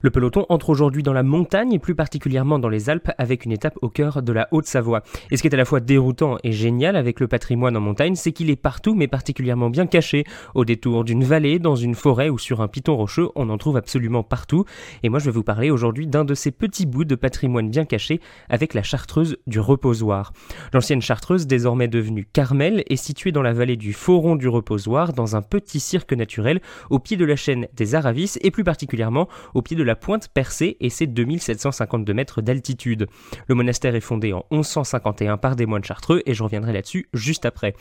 Le peloton entre aujourd'hui dans la montagne et plus particulièrement dans les Alpes avec une étape au cœur de la Haute-Savoie. Et ce qui est à la fois déroutant et génial avec le patrimoine en montagne, c'est qu'il est partout mais particulièrement bien caché. Au détour d'une vallée, dans une forêt ou sur un piton rocheux, on en trouve absolument partout. Et moi je vais vous parler aujourd'hui d'un de ces petits bouts de patrimoine bien caché avec la chartreuse du reposoir. L'ancienne chartreuse, désormais devenue Carmel, est située dans la vallée du Foron du reposoir, dans un petit cirque naturel au pied de la chaîne des Aravis et plus particulièrement au pied de la pointe percée et ses 2752 mètres d'altitude. Le monastère est fondé en 1151 par des moines chartreux et je reviendrai là-dessus juste après.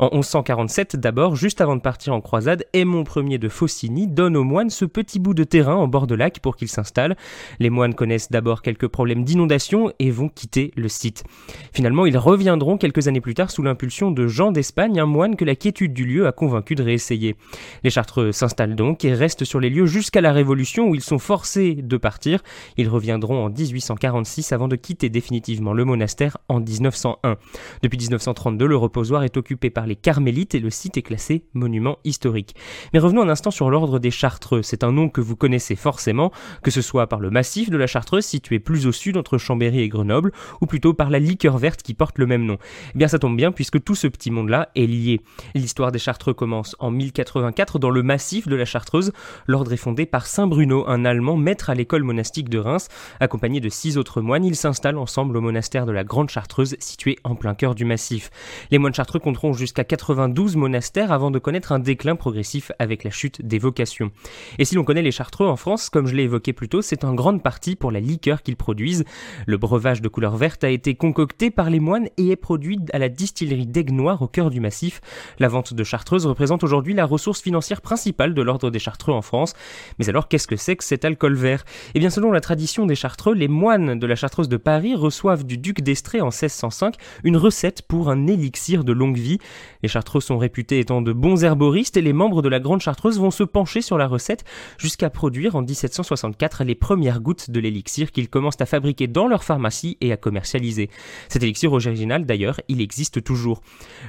En 1147 d'abord, juste avant de partir en croisade, Aimon Ier de Faucigny donne aux moines ce petit bout de terrain en bord de lac pour qu'ils s'installent. Les moines connaissent d'abord quelques problèmes d'inondation et vont quitter le site. Finalement, ils reviendront quelques années plus tard sous l'impulsion de Jean d'Espagne, un moine que la quiétude du lieu a convaincu de réessayer. Les chartreux s'installent donc et restent sur les lieux jusqu'à la Révolution où ils sont forcés de partir. Ils reviendront en 1846 avant de quitter définitivement le monastère en 1901. Depuis 1932, le reposoir est occupé par les carmélites et le site est classé monument historique. Mais revenons un instant sur l'ordre des Chartreux. C'est un nom que vous connaissez forcément, que ce soit par le massif de la Chartreuse situé plus au sud entre Chambéry et Grenoble, ou plutôt par la liqueur verte qui porte le même nom. Eh bien ça tombe bien puisque tout ce petit monde-là est lié. L'histoire des Chartreux commence en 1084 dans le massif de la Chartreuse. L'ordre est fondé par Saint Bruno, un Allemand maître à l'école monastique de Reims. Accompagné de six autres moines, ils s'installent ensemble au monastère de la Grande Chartreuse, situé en plein cœur du massif. Les moines chartreux compteront jusqu'à 92 monastères avant de connaître un déclin progressif avec la chute des vocations. Et si l'on connaît les chartreux en France, comme je l'ai évoqué plus tôt, c'est en grande partie pour la liqueur qu'ils produisent. Le breuvage de couleur verte a été concocté par les moines et est produit à la distillerie d'Aigle Noir au cœur du massif. La vente de chartreuse représente aujourd'hui la ressource financière principale de l'ordre des chartreux en France. Mais alors qu'est-ce que c'est que cet alcool vert Eh bien, selon la tradition des Chartreux, les moines de la Chartreuse de Paris reçoivent du duc d'Estrée en 1605 une recette pour un élixir de longue vie. Les Chartreux sont réputés étant de bons herboristes et les membres de la Grande Chartreuse vont se pencher sur la recette jusqu'à produire en 1764 les premières gouttes de l'élixir qu'ils commencent à fabriquer dans leur pharmacie et à commercialiser. Cet élixir original, d'ailleurs, il existe toujours.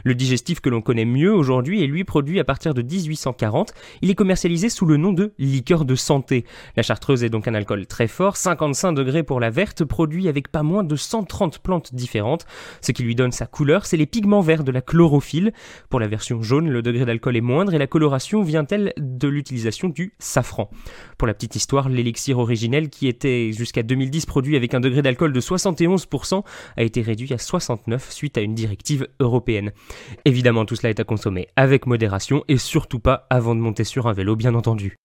Le digestif que l'on connaît mieux aujourd'hui est lui produit à partir de 1840. Il est commercialisé sous le nom de liqueur de santé. La Chartreuse donc un alcool très fort, 55 degrés pour la verte, produit avec pas moins de 130 plantes différentes. Ce qui lui donne sa couleur, c'est les pigments verts de la chlorophylle. Pour la version jaune, le degré d'alcool est moindre et la coloration vient-elle de l'utilisation du safran. Pour la petite histoire, l'élixir originel qui était jusqu'à 2010 produit avec un degré d'alcool de 71% a été réduit à 69 suite à une directive européenne. Évidemment, tout cela est à consommer avec modération et surtout pas avant de monter sur un vélo, bien entendu.